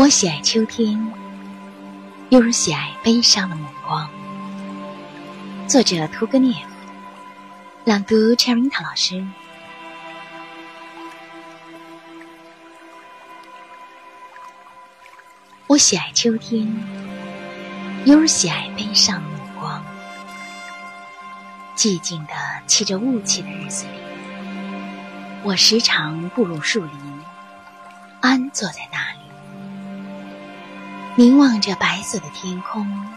我喜爱秋天，又如喜爱悲伤的目光。作者：屠格涅夫，朗读：Cherita 老师。我喜爱秋天，又如喜爱悲伤的目光。寂静的起着雾气的日子里，我时常步入树林，安坐在那，凝望着白色的天空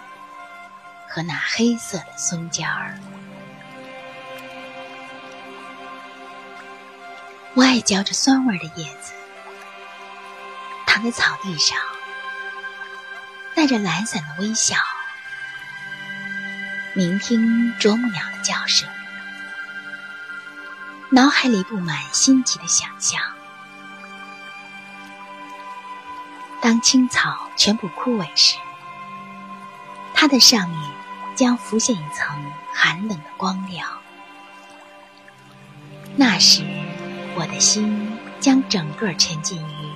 和那黑色的松尖儿。我爱嚼着酸味的叶子，躺在草地上，带着懒散的微笑。聆听啄木鸟的叫声，脑海里布满新奇的想象。当青草全部枯萎时，它的上面将浮现一层寒冷的光亮。那时，我的心将整个沉浸于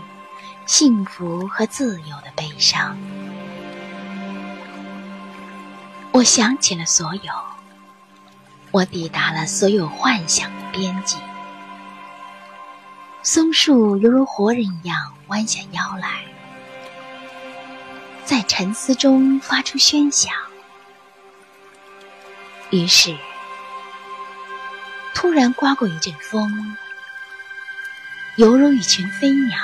幸福和自由的悲伤。我想起了所有，我抵达了所有幻想的边际。松树犹如活人一样弯下腰来，在沉思中发出喧响。于是，突然刮过一阵风，犹如一群飞鸟，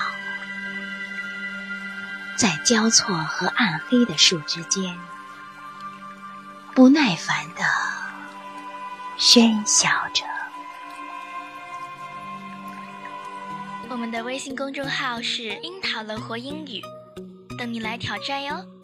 在交错和暗黑的树枝间。不耐烦的喧嚣着。我们的微信公众号是“樱桃乐活英语”，等你来挑战哟。